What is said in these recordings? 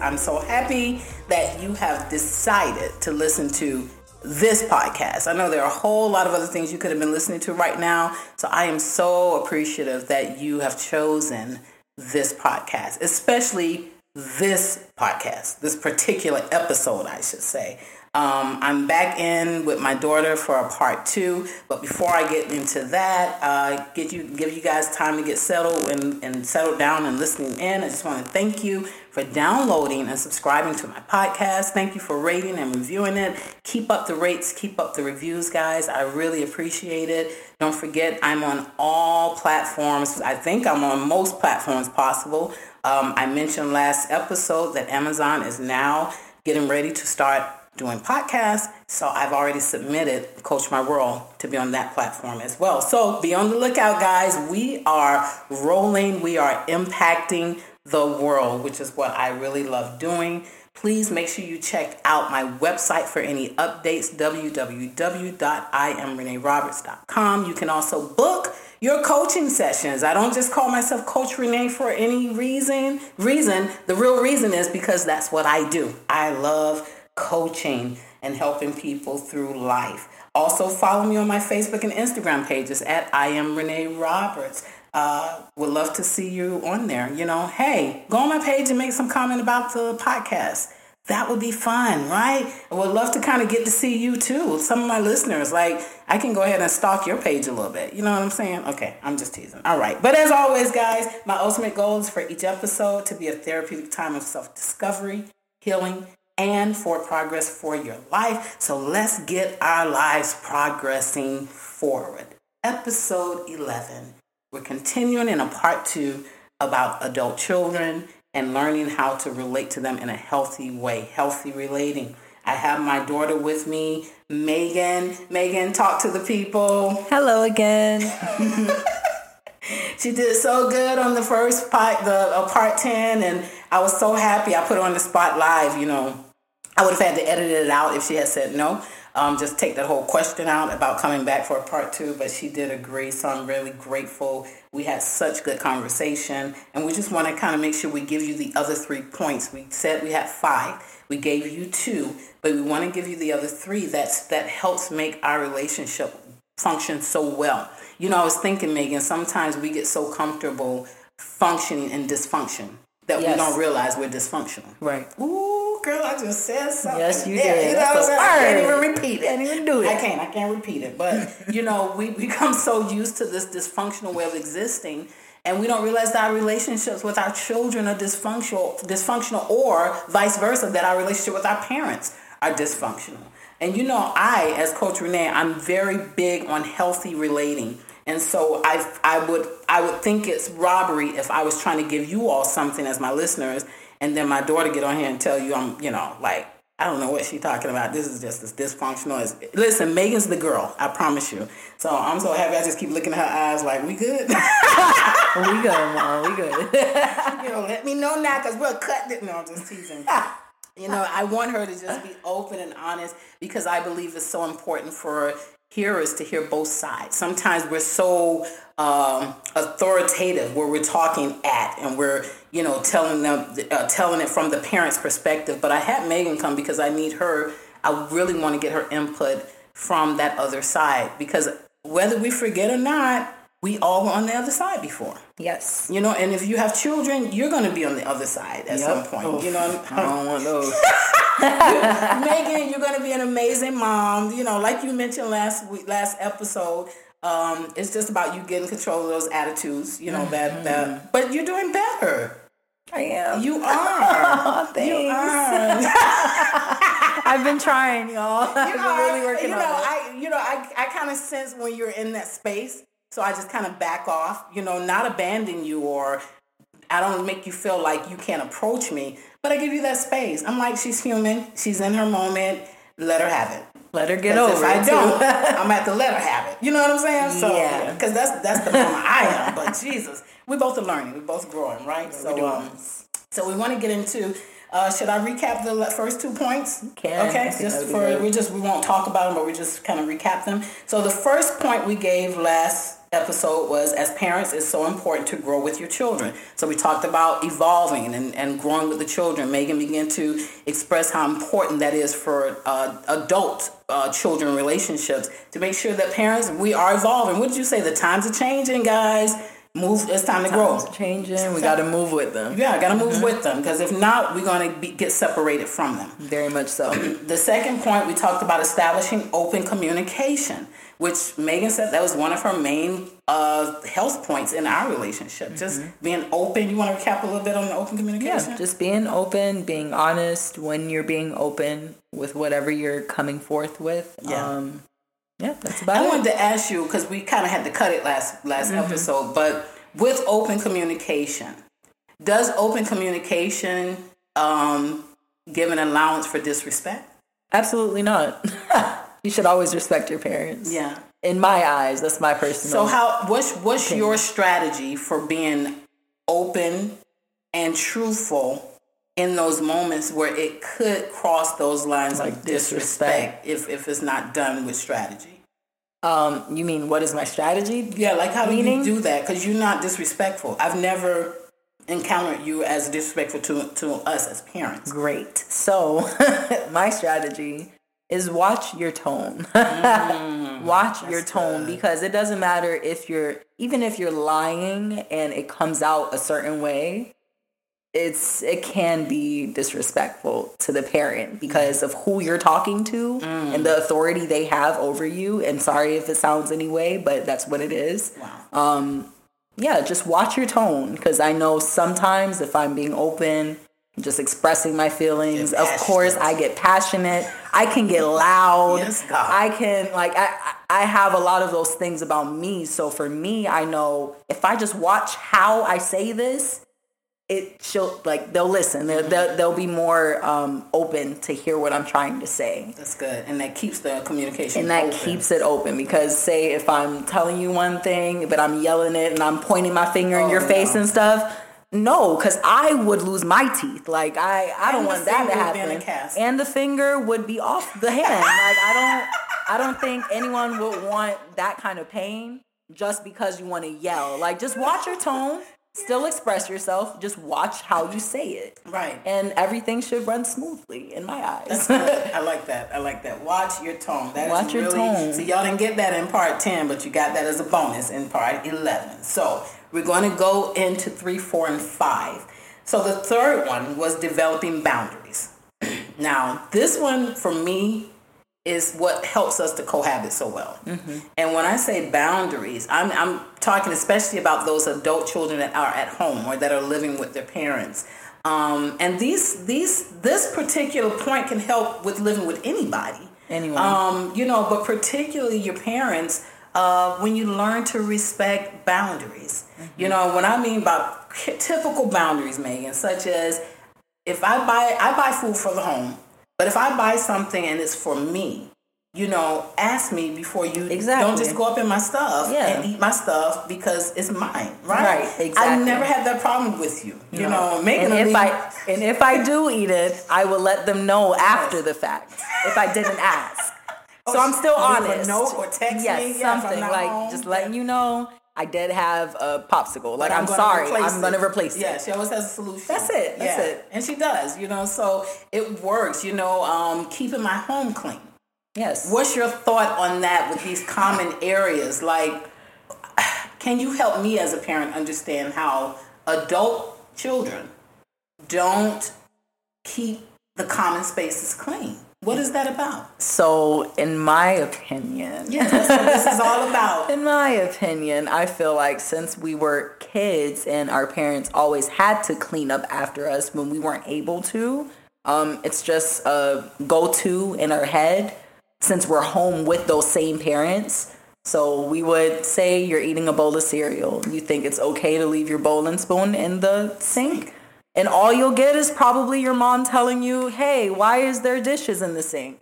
I'm so happy that you have decided to listen to this podcast. I know there are a whole lot of other things you could have been listening to right now. So I am so appreciative that you have chosen this podcast, especially this podcast, this particular episode, I should say. Um, I'm back in with my daughter for a part two, but before I get into that, uh, get you give you guys time to get settled and, and settled down and listening in. I just want to thank you for downloading and subscribing to my podcast. Thank you for rating and reviewing it. Keep up the rates, keep up the reviews, guys. I really appreciate it. Don't forget, I'm on all platforms. I think I'm on most platforms possible. Um, I mentioned last episode that Amazon is now getting ready to start doing podcasts. So I've already submitted Coach My World to be on that platform as well. So be on the lookout, guys. We are rolling, we are impacting the world, which is what I really love doing. Please make sure you check out my website for any updates, www.imreneeroberts.com. You can also book your coaching sessions. I don't just call myself Coach Renee for any reason. Reason, the real reason is because that's what I do. I love coaching and helping people through life. Also, follow me on my Facebook and Instagram pages at I am Renee Roberts. Uh, would love to see you on there. You know, hey, go on my page and make some comment about the podcast. That would be fun, right? I would love to kind of get to see you too. Some of my listeners, like, I can go ahead and stalk your page a little bit. You know what I'm saying? Okay, I'm just teasing. All right. But as always, guys, my ultimate goal is for each episode to be a therapeutic time of self discovery, healing, and for progress for your life. So let's get our lives progressing forward. Episode 11. We're continuing in a part two about adult children and learning how to relate to them in a healthy way, healthy relating. I have my daughter with me, Megan. Megan, talk to the people. Hello again. she did so good on the first part, the uh, part 10, and I was so happy. I put her on the spot live, you know, I would have had to edit it out if she had said no. Um, just take that whole question out about coming back for a part two, but she did agree, so I'm really grateful. We had such good conversation, and we just want to kind of make sure we give you the other three points. We said we had five, we gave you two, but we want to give you the other three that's that helps make our relationship function so well. You know, I was thinking, Megan, sometimes we get so comfortable functioning in dysfunction that yes. we don't realize we're dysfunctional. Right. Ooh, girl, I just said something. Yes, you yeah, did. You know what I'm saying? I can't even repeat it. Can't even do it. I can't. I can't repeat it. But you know, we become so used to this dysfunctional way of existing. And we don't realize that our relationships with our children are dysfunctional, dysfunctional, or vice versa, that our relationship with our parents are dysfunctional. And you know, I, as Coach Renee, I'm very big on healthy relating. And so I, I would I would think it's robbery if I was trying to give you all something as my listeners, and then my daughter get on here and tell you I'm you know like I don't know what she's talking about. This is just as dysfunctional as listen. Megan's the girl. I promise you. So I'm so happy. I just keep looking at her eyes like we good. we good, mom. We good. you know, let me know now because we'll cut it. No, I'm just teasing. You know, I want her to just be open and honest because I believe it's so important for hearers to hear both sides. Sometimes we're so um, authoritative where we're talking at and we're you know telling them uh, telling it from the parents' perspective. But I had Megan come because I need her. I really want to get her input from that other side because whether we forget or not, we all were on the other side before. Yes. You know, and if you have children, you're going to be on the other side at yep. some point. Oof. You know, I don't want those. Megan, you're going to be an amazing mom. You know, like you mentioned last week, last episode. Um, it's just about you getting control of those attitudes. You know mm-hmm. that that, but you're doing better. I am. You are. oh, thanks. You are. I've been trying, y'all. You I've been are, really working you know, on it. I, you know, I, I kind of sense when you're in that space. So I just kind of back off, you know, not abandon you or I don't make you feel like you can't approach me, but I give you that space. I'm like, she's human. She's in her moment. Let her have it. Let her get over if it. I don't, I'm gonna have to let her have it. You know what I'm saying? So, yeah. Because that's that's the mama I am. But Jesus, we both are learning. We're both growing, right? Yeah, so, um, so we want to get into. Uh, should I recap the first two points? Can. Okay, just for we just we won't talk about them, but we just kind of recap them. So the first point we gave last episode was as parents, it's so important to grow with your children. So we talked about evolving and, and growing with the children. Megan began to express how important that is for uh, adult uh, children relationships to make sure that parents, we are evolving. What did you say? The times are changing, guys. Move. It's time to grow. Times changing. We got to move with them. Yeah, got to move with them because if not, we're going to get separated from them. Very much so. The second point we talked about establishing open communication, which Megan said that was one of her main uh, health points in our relationship. Just being open. You want to recap a little bit on the open communication? Yeah, just being open, being honest when you're being open with whatever you're coming forth with. Yeah. Um, yeah, that's about I it. I wanted to ask you because we kind of had to cut it last last Mm-hmm. episode, but with open communication, does open communication um, give an allowance for disrespect? Absolutely not. you should always respect your parents. Yeah. In my eyes, that's my personal. So how what's what's your strategy for being open and truthful in those moments where it could cross those lines Like of disrespect, if if it's not done with strategy? um, you mean what is my strategy? Yeah, like how Meaning? do you do that? Because you're not disrespectful. I've never encountered you as disrespectful to to us as parents. Great. So my strategy is watch your tone. watch your tone because it doesn't matter if you're even if you're lying and it comes out a certain way. It's it can be disrespectful to the parent because of who you're talking to and the authority they have over you. And sorry if it sounds any way, but that's what it is. Wow. Um yeah, just watch your tone because I know sometimes if I'm being open, just expressing my feelings, of course. I get passionate. I can get loud. Yes. I can like I I have a lot of those things about me. So for me, I know if I just watch how I say this, it she'll like they'll listen. They'll, they'll, they'll be more um, open to hear what I'm trying to say That's good, and that keeps the communication. and that open. keeps it open because say if i'm telling you one thing but i'm yelling it and i'm pointing my finger in Oh, your face and stuff no because i would lose my teeth like i i don't want that to finger would be in happen and the finger would be off the hand like i don't i don't think anyone would want that kind of pain just because you want to yell like just watch your tone still express yourself just watch how you say it right. and everything should run smoothly in my eyes I like that. I like that. Watch your tone. That Watch your really, tone. See, y'all didn't get that in part 10, but you got that as a bonus in part 11. So we're going to go into 3, 4, and 5. So the third one was developing boundaries. now, this one for me is what helps us to cohabit so well. And when I say boundaries, I'm, I'm talking especially about those adult children that are at home or that are living with their parents. Um, and these these this particular point can help with living with anybody. Anyone. Um, you know, but particularly your parents, uh, when you learn to respect boundaries. You know, what I mean by typical boundaries, Megan, such as if I buy I buy food for the home, but if I buy something and it's for me, you know, ask me before you Exactly. don't just go up in my stuff Yeah. and eat my stuff because it's mine, right? Right, I exactly. never had that problem with you. You know, making and a if I and if I do eat it, I will let them know after the fact if I didn't ask. So I'm still honest. note or text yes, me, yeah, I'm something like home, just letting you know I did have a popsicle. Like I'm, gonna sorry, I'm going to replace it. Yeah, she always has a solution. That's it, that's Yeah. it. And she does, you know, so it works, you know, um, keeping my home clean. Yes. What's your thought on that with these common areas? Like, can you help me as a parent understand how adult children don't keep the common spaces clean? What is that about? So in my opinion, Yeah, that's what this is all about. In my opinion, I feel like since we were kids and our parents always had to clean up after us when we weren't able to, um, it's just a go-to in our head since we're home with those same parents. So we would say you're eating a bowl of cereal. You think it's okay to leave your bowl and spoon in the sink. And all you'll get is probably your mom telling you, hey, why is there dishes in the sink?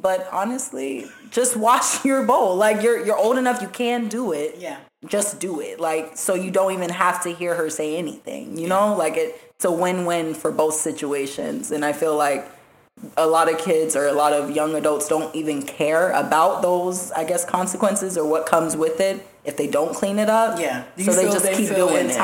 But honestly, just wash your bowl. Like you're you're old enough, you can do it. Yeah. Just do it. Like so you don't even have to hear her say anything. You know, like it, it's a win-win for both situations. And I feel like a lot of kids or a lot of young adults don't even care about those, I guess, consequences or what comes with it if they don't clean it up. Yeah. Do so they just they keep feel doing it.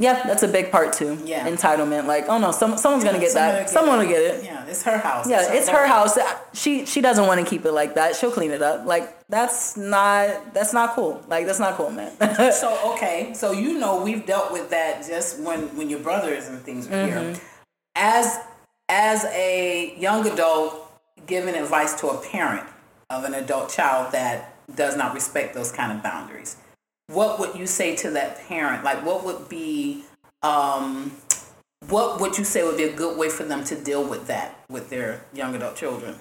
Yeah, that's a big part too. Yeah. Entitlement. Like, oh no, some, someone's gonna get that. get Someone it. will get it. Yeah, it's her house. Yeah, it's her house. She she doesn't want to keep it like that. She'll clean it up. Like that's not that's not cool. Like that's not cool, man. So okay, so you know we've dealt with that just when when your brothers and things were here. Mm-hmm. As as a young adult, giving advice to a parent of an adult child that does not respect those kind of boundaries, what would you say to that parent? Like, what would be um, what would you say would be a good way for them to deal with that with their young adult children?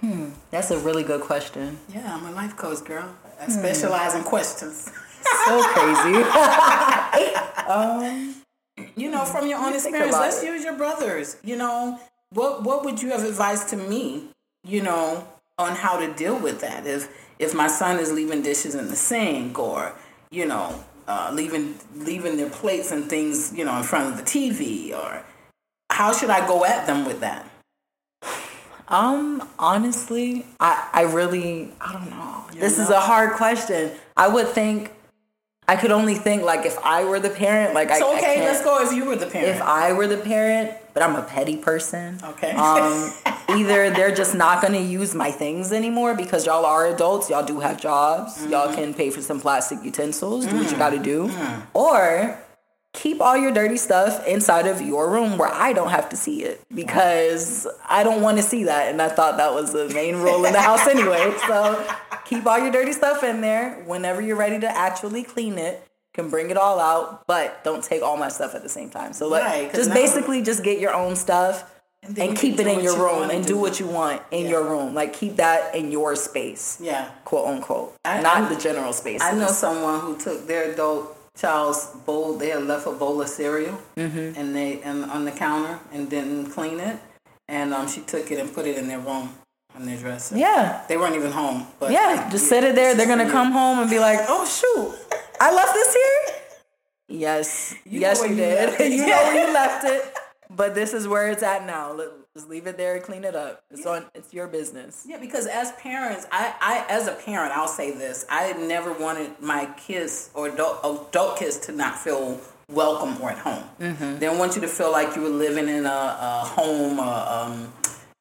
Hmm, that's a really good question. Yeah, I'm a life coach, girl. I specialize in questions. So crazy. um, you know, from your own experience, let's it. use your brothers. You know, what what would you have advised to me? You know, on how to deal with that if if my son is leaving dishes in the sink or you know uh, leaving leaving their plates and things you know in front of the TV or how should I go at them with that? Um, honestly, I I really I don't know. this is a hard question. I would think I could only think like if I were the parent, like So I okay, can't- let's go if you were the parent. If I were the parent, but I'm a petty person. Okay. Um, either they're just not gonna use my things anymore because y'all are adults. Y'all do have jobs. Mm-hmm. Y'all can pay for some plastic utensils. Do what you got to do, or keep all your dirty stuff inside of your room where I don't have to see it because I don't want to see that. And I thought that was the main rule in the house anyway. So keep all your dirty stuff in there. Whenever you're ready to actually clean it, can bring it all out, but don't take all my stuff at the same time. So like, Right, just basically just get your own stuff And and, keep it in your you room and do do. what you want in Yeah. your room. Like keep that in your space, yeah. quote unquote, I- not I- the general space. I know someone who took their adult child's bowl. They had left a bowl of cereal Mm-hmm. and they and on the counter and didn't clean it, and um, she took it and put it in their room on their dresser. Yeah. They weren't even home. But Yeah, just set it there. They're gonna come home and be like, "Oh shoot, I left this here." Yes, You yes, you did. you know where you left it. But this is where it's at now. Let- Just leave it there and clean it up. It's on. It's your business. Yeah, because as parents, I, I as a parent, I'll say this: I never wanted my kids or adult, adult kids to not feel welcome or at home. Mm-hmm. They don't want you to feel like you were living in a, a home, a, um,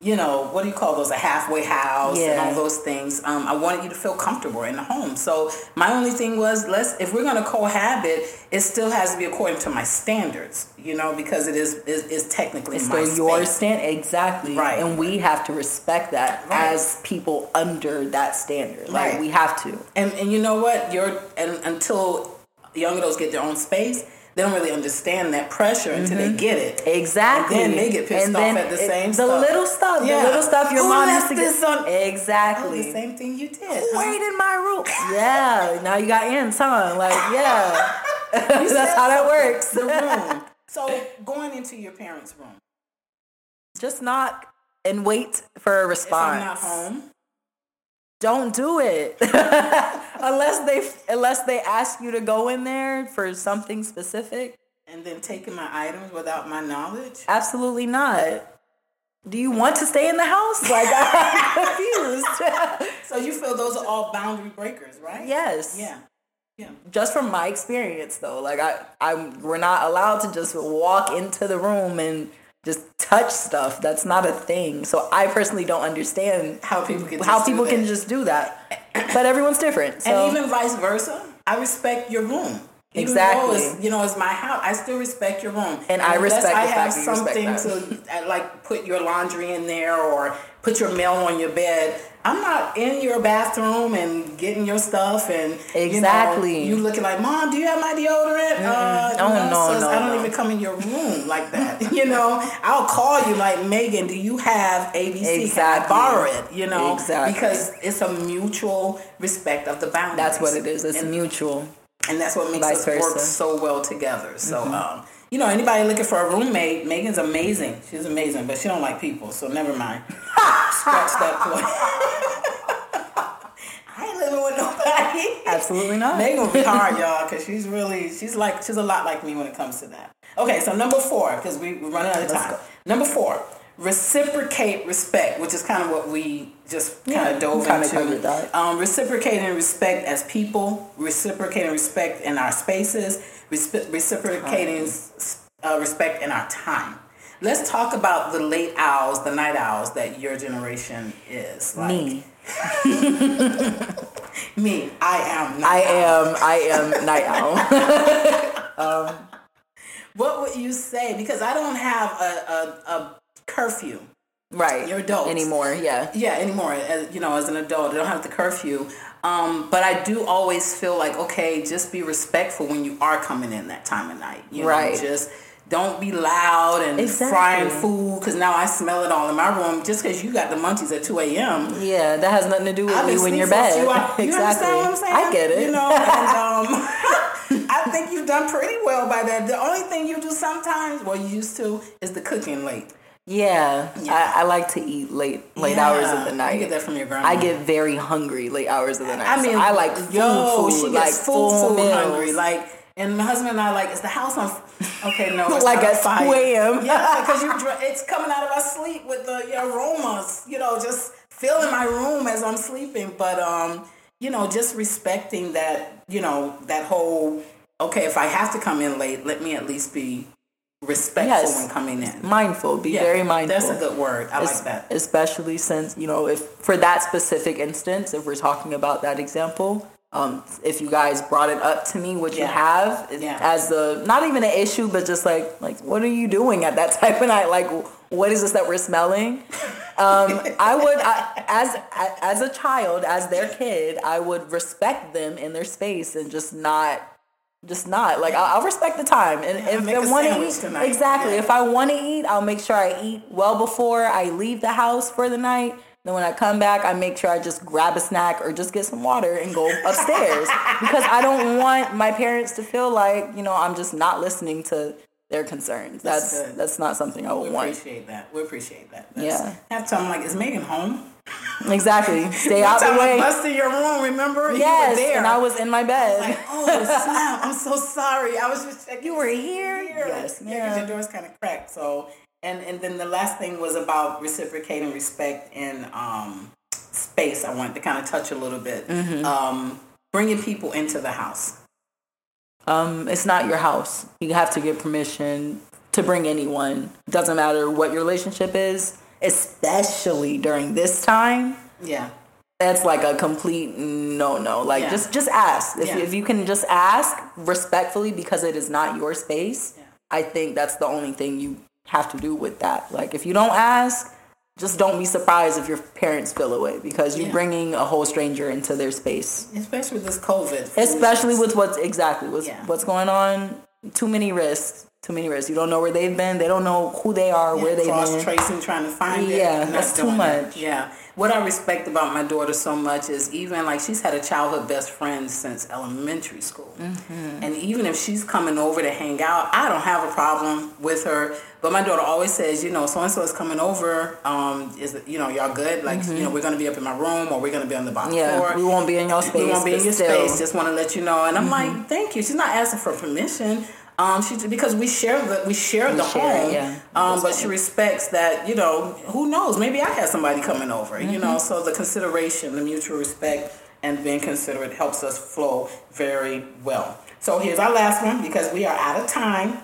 you know, what do you call those? A halfway house and all those things. Um, I wanted you to feel comfortable in the home. So my only thing was, let's if we're going to cohabit, it still has to be according to my standards, you know, because it is is, is technically It's my your stand exactly, Right. And we have to respect that Right. as people under that standard. Like Right. we have to. And and you know what? You're and until young adults get their own space, they don't really understand that pressure until they mm-hmm. get it. Exactly. And then they get pissed And off at the it- same the stuff. little stuff. Yeah. The little stuff your Who mom used to get. this on- Exactly. Oh, the same thing you did. Wait in my room. Yeah. Now you got in huh? Like, yeah. That's how that works. The room. So going into your parents' room. Just knock and wait for a If response. I'm not home, Don't do it unless they unless they ask you to go in there for something specific. and then taking my items without my knowledge. Absolutely not. Do you want to stay in the house? Like I'm confused. So you feel those are all boundary breakers, right? yes. Yeah. Yeah. Just from my experience though, like I, I'm we're not allowed to just walk into the room and just touch stuff. That's not a thing. So I personally don't understand How people can how just do people can that. just do that. But everyone's different. So and even vice versa, I respect your room. Even Exactly. It's, you know, it's my house. I still respect your room. And I respect I have fact that you respect something to uh, like put your laundry in there or put your mail on your bed. I'm not in your bathroom and getting your stuff and Exactly. You, know, you looking like, mom, do you have my deodorant? Uh, Oh, no, sis, no, I don't no. even come in your room like that. you know, I'll call you like, Megan, do you have ABC? Exactly. borrow it? You know, Exactly. because it's a mutual respect of the boundaries. that's what it is. It's And- mutual. and that's what makes Vice us work versa. Mm-hmm. so well together. So, um, you know, anybody looking for a roommate, Megan's amazing. She's amazing, but she don't like people, so never mind. Scratch that point. I ain't living with nobody. Absolutely not. Megan will be hard, y'all, because she's really she's like she's a lot like me when it comes to that. Okay, so number four, because we, we're running out of time. Number four, reciprocate respect, which is kind of what we just kind Yeah, of dove into. Um, reciprocating respect as people, reciprocating respect in our spaces, respe- reciprocating uh, respect in our time. Let's talk about the late owls, the night owls that your generation is. Like, Me. Me, I am. Night I owl. am. I am night owl. What would you say? Because I don't have a, a, a curfew. Right. You're adults. anymore. Yeah. Yeah, anymore. As, you know, as an adult, I don't have the curfew. Um, but I do always feel like, okay, just be respectful when you are coming in that time of night. You Right. Know, just don't be loud and Exactly. frying food because now I smell it all in my room just because you got the munchies at 2 a.m. Yeah, that has nothing to do with been you in your asleep for a bed. few hours. You exactly. understand what I'm saying? I get it. You know, and um, I think you've done pretty well by that. The only thing you do sometimes, well, you used to, is the cooking late. Yeah, I, I like to eat late late hours of the night. You get that from your grandma. I get very hungry late hours of the night. I So mean, I like food, yo, food, she like gets full food, food hungry. Like, and my husband and I like, is the house on? Okay, no, it's Like on fire. 2 a.m.. Yeah, because you, it's coming out of our sleep with the aromas. You know, just filling my room as I'm sleeping. But um, you know, just respecting that. You know, that whole. Okay, if I have to come in late, let me at least be respectful Yes. when coming in. Mindful, be Yeah, very mindful. That's a good word. I like that. Especially since, you know, if for that specific instance, if we're talking about that example, um, if you guys brought it up to me, which you have, Yeah. as the not even an issue, but just like like what are you doing at that type of night? Like what is this that we're smelling? Um, I would, I, as as a child, as their kid, I would respect them in their space and just not, just not like I'll, I'll respect the time. And if I want to eat, tonight. exactly. Yeah. If I want to eat, I'll make sure I eat well before I leave the house for the night. Then when I come back, I make sure I just grab a snack or just get some water and go upstairs because I don't want my parents to feel like you know I'm just not listening to their concerns. That's That's good. that's, not something I We would want. We appreciate that. We appreciate that. That's, Yeah. Have time like, is Megan home? Exactly. Stay out the way. I busted your room. Remember? Yes, you were there. and I was in my bed. like, oh snap! I'm so sorry. I was just checking. You were here? Yeah, Yes, because yeah. your door's kind of cracked. So, and and then the last thing was about reciprocating respect in um, space. I wanted to kind of touch a little bit. Mm-hmm. Um, bringing people into the house. Um, it's not your house. You have to get permission to bring anyone. Doesn't matter what your relationship is, especially during this time. Yeah. That's like a complete no no. Like Yeah. just just ask. If, Yeah. if you can just ask respectfully because it is not your space, Yeah. I think that's the only thing you have to do with that. Like if you don't ask, just don't be surprised if your parents feel away because you're Yeah. bringing a whole stranger into their space. Especially with this COVID. especially with what's exactly what's Yeah. what's going on. Too many risks. Too many risks. You don't know where they've been. They don't know who they are, where they've been. cross tracing, trying to find it. Yeah, that's too doing it. much. Yeah. What I respect about my daughter so much is even like she's had a childhood best friend since elementary school, Mm-hmm. and even if she's coming over to hang out, I don't have a problem with her. But my daughter always says, you know, so and so is coming over. Um, is you know, y'all good? Like, you know, we're gonna be up in my room or we're gonna be on the bottom Mm-hmm. Yeah, floor. we won't be in your space. We won't be in your still. Mm-hmm. space. Just want to let you know. And I'm like, thank you. She's not asking for permission. Um, she because we share the we share the share home. yeah. Um, but she respects that. You know, who knows? Maybe I had somebody coming over. You know, Mm-hmm. so the consideration, the mutual respect, and being considerate helps us flow very well. So here's our last one because we are out of time.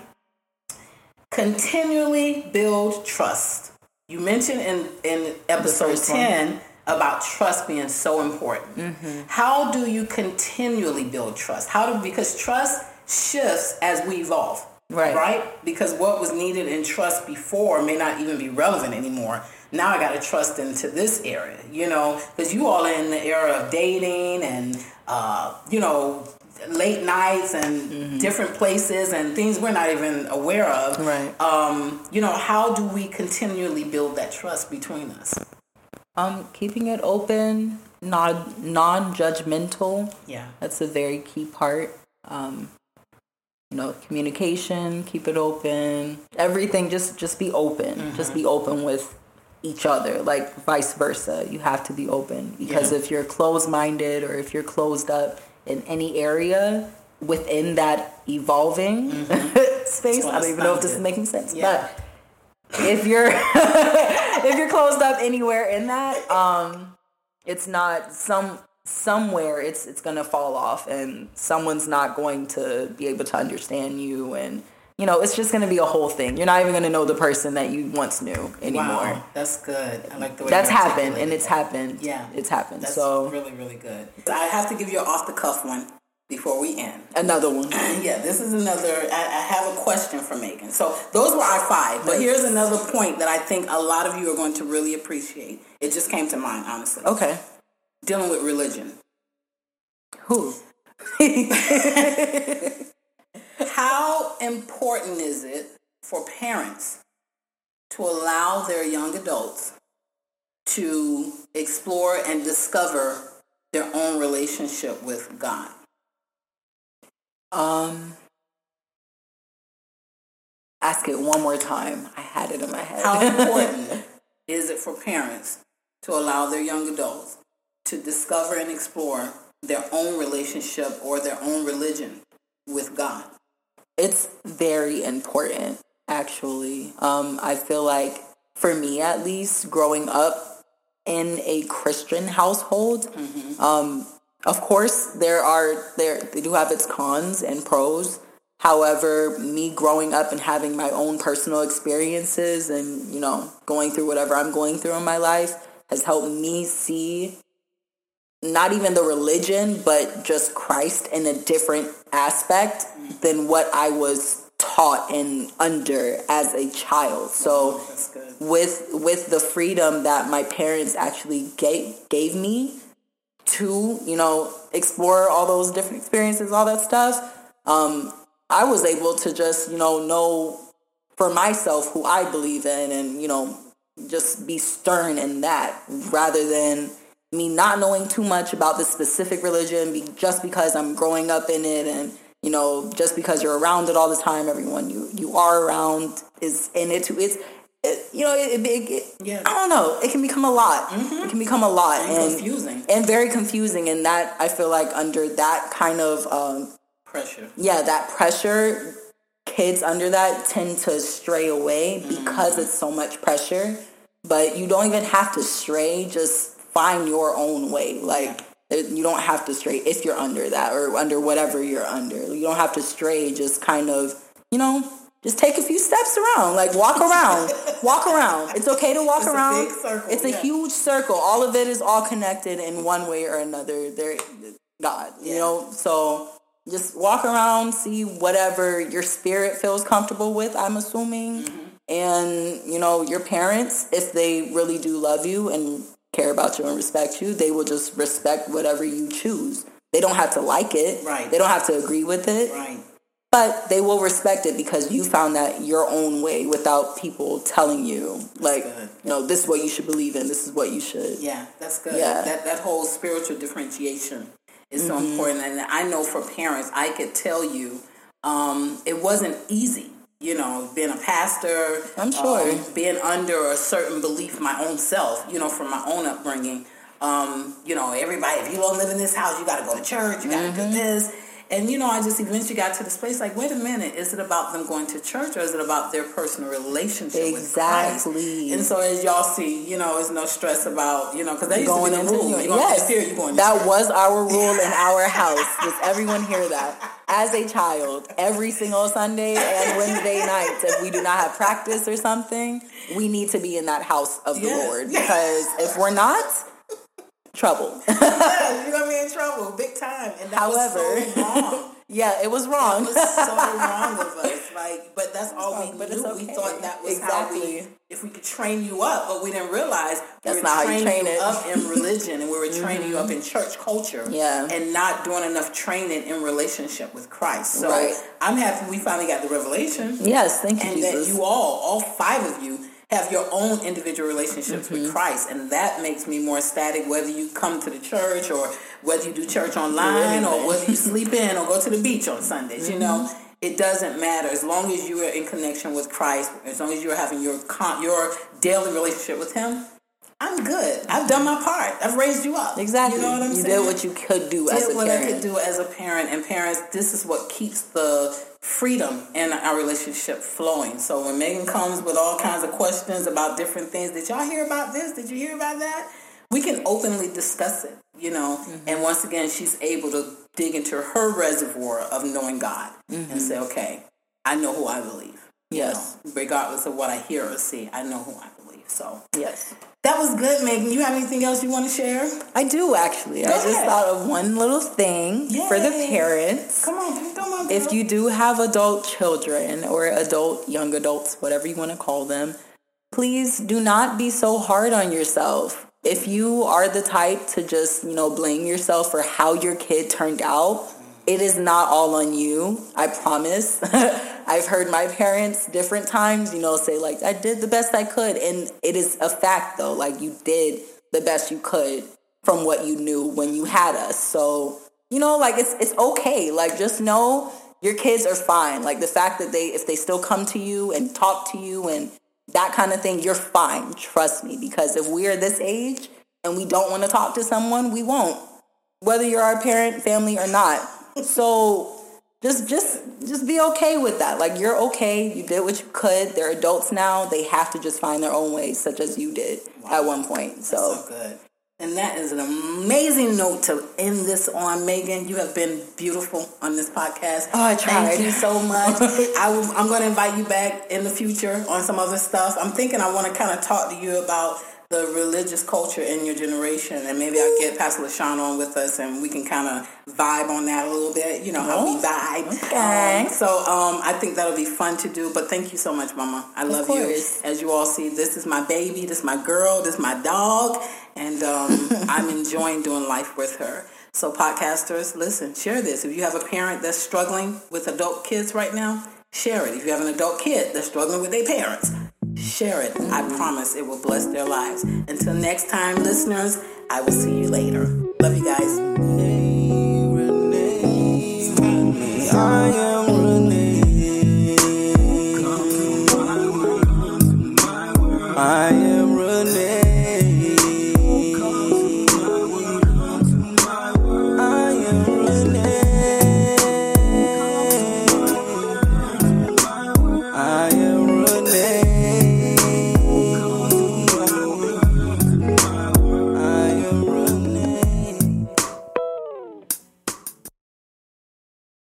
Continually build trust. You mentioned in in episode one. ten about trust being so important. Mm-hmm. How do you continually build trust? How do because trust shifts as we evolve. Right. Right? Because what was needed in trust before may not even be relevant anymore. Now I got to trust into this area, you know, because you all are in the era of dating and, uh, you know, late nights and different places and things we're not even aware of. Right. Um, you know, how do we continually build that trust between us? Um, keeping it open, non non judgmental. Yeah. That's a very key part. Um, you know, communication, keep it open. Everything, just just be open. Just be open with each other. Like vice versa, you have to be open because Yeah. if you're closed minded or if you're closed up in any area within that evolving space, I don't even know if this is making sense, Yeah. but if you're if you're closed up anywhere in that, um, it's not some somewhere it's it's gonna fall off and someone's not going to be able to understand you and you know it's just gonna be a whole thing you're not even gonna know the person that you once knew anymore Wow, that's good. I like the way that's happened and it's happened Yeah, it's happened That's so really really good. I have to give you an off the cuff one before we end. another one Yeah, this is another. I, I have a question for Megan. So those were our five, but here's another point that I think a lot of you are going to really appreciate. It just came to mind, honestly. okay Dealing with religion. who How important is it for parents to allow their young adults to explore and discover their own relationship with God? um ask it one more time i had it in my head How important is it for parents to allow their young adults to discover and explore their own relationship or their own religion with God? It's very important, actually. Um, I feel like, for me at least, growing up in a Christian household, um, of course, there are there they do have its cons and pros. However, me growing up and having my own personal experiences and you know going through whatever I'm going through in my life has helped me see not even the religion, but just Christ in a different aspect than what I was taught and under as a child. So with with the freedom that my parents actually gave gave me to, you know, explore all those different experiences, all that stuff, um, I was able to just, you know, know for myself who I believe in and, you know, just be stern in that rather than me not knowing too much about the specific religion be, just because I'm growing up in it and you know just because you're around it all the time everyone you you are around is in it too it's it, you know it, it, it, Yeah. I don't know it can become a lot it can become a lot And confusing. and very confusing and that I feel like under that kind of um, Pressure. yeah, that pressure, kids under that tend to stray away because it's so much pressure. But you don't even have to stray, just find your own way. Like, it- you don't have to stray if you're under that or under whatever you're under. You don't have to stray, just kind of, you know, just take a few steps around. Like, walk around. walk around. It's okay to walk It's a around. big circle, it's a yeah. huge circle. All of it is all connected in one way or another. There, God, you Yeah. know, so just walk around, see whatever your spirit feels comfortable with, I'm assuming. Mm-hmm. And, you know, your parents, if they really do love you and care about you and respect you, they will just respect whatever you choose. They don't have to like it. Right. They don't have to agree with it. Right. But they will respect it because you found that your own way without people telling you, like, you know, this is what you should believe in, this is what you should. Yeah, that's good. Yeah. That that whole spiritual differentiation is so Mm-hmm. important. And I know for parents, I could tell you, um, it wasn't easy. You know, being a pastor, I'm sure. um, being under a certain belief, my own self. You know, from my own upbringing. Um, you know, everybody, if you don't live in this house, you got to go to church. You got to Mm-hmm. do this. And you know, I just eventually got to this place like, wait a minute, is it about them going to church or is it about their personal relationship? Exactly. And so as y'all see, you know, there's no stress about, you know, because they used going to be the rule. You're going yes, to the you going that was our rule in our house. Does everyone hear that? As a child, every single Sunday and Wednesday nights, if we do not have practice or something, we need to be in that house of the Yes. Lord because if we're not, trouble. Yeah, you're to be in trouble big time. And that However- was so wrong. yeah, it was wrong. It was so wrong of us. Like, but that's all we But knew. it's We thought that was how we, if we could train you up, but we didn't realize That's we were not how you training train you it. up in religion, and we were training you up mm-hmm. in church culture, Yeah. and not doing enough training in relationship with Christ. So Right. I'm happy we finally got the revelation. yes, thank you, and Jesus. that you all, all five of you, have your own individual relationships Mm-hmm. with Christ, and that makes me more ecstatic. Whether you come to the church or whether you do church online or whether you sleep in or go to the beach on Sundays, you know, Mm-hmm. it doesn't matter as long as you are in connection with Christ. As long as you're having your con- your daily relationship with Him, I'm good. I've done my part. I've raised you up. exactly. You know what I'm you saying? did what you could do as did a what I parent. could do as a parent. And parents, this is what keeps the freedom in our relationship flowing. So when Megan comes with all kinds of questions about different things, did y'all hear about this? Did you hear about that? We can openly discuss it, you know. Mm-hmm. And once again, she's able to dig into her reservoir of knowing God mm-hmm. and say, okay, I know who I believe. Yes. You know, regardless of what I hear or see, I know who I believe. So, yes. That was good, Megan. You have anything else you want to share? I do actually. Go I just thought of one little thing Yay. for the parents. Come on, come on. If you do have adult children or adult young adults, whatever you want to call them, please do not be so hard on yourself. If you are the type to just, you know, blame yourself for how your kid turned out, it is not all on you. I promise. I've heard my parents different times, you know, say like, I did the best I could. And it is a fact though, like you did the best you could from what you knew when you had us. So, you know, like it's, it's okay. Like just know your kids are fine. Like the fact that they, if they still come to you and talk to you and that kind of thing, you're fine. Trust me. Because if we are this age and we don't want to talk to someone, we won't. Whether you're our parent, family, or not so just just just be okay with that. Like you're okay. You did what you could. They're adults now. They have to just find their own ways, such as you did wow. at one point. So. so good. And that is an amazing note to end this on, Megan. You have been beautiful on this podcast. Oh, I tried. Thank you so much. I am going to invite you back in the future on some other stuff. I'm thinking I want to kind of talk to you about the religious culture in your generation, and maybe I'll get Pastor LaShawn on with us, and we can kind of vibe on that a little bit. You know how we vibe. Okay. Um, so um, I think that'll be fun to do. But thank you so much, Mama. I love you. As you all see, this is my baby. This is my girl. This is my dog, and um, I'm enjoying doing life with her. So podcasters, listen, share this. If you have a parent that's struggling with adult kids right now, share it. If you have an adult kid that's struggling with their parents, Share it. I promise it will bless their lives. Until next time, listeners, I will see you later. Love you guys.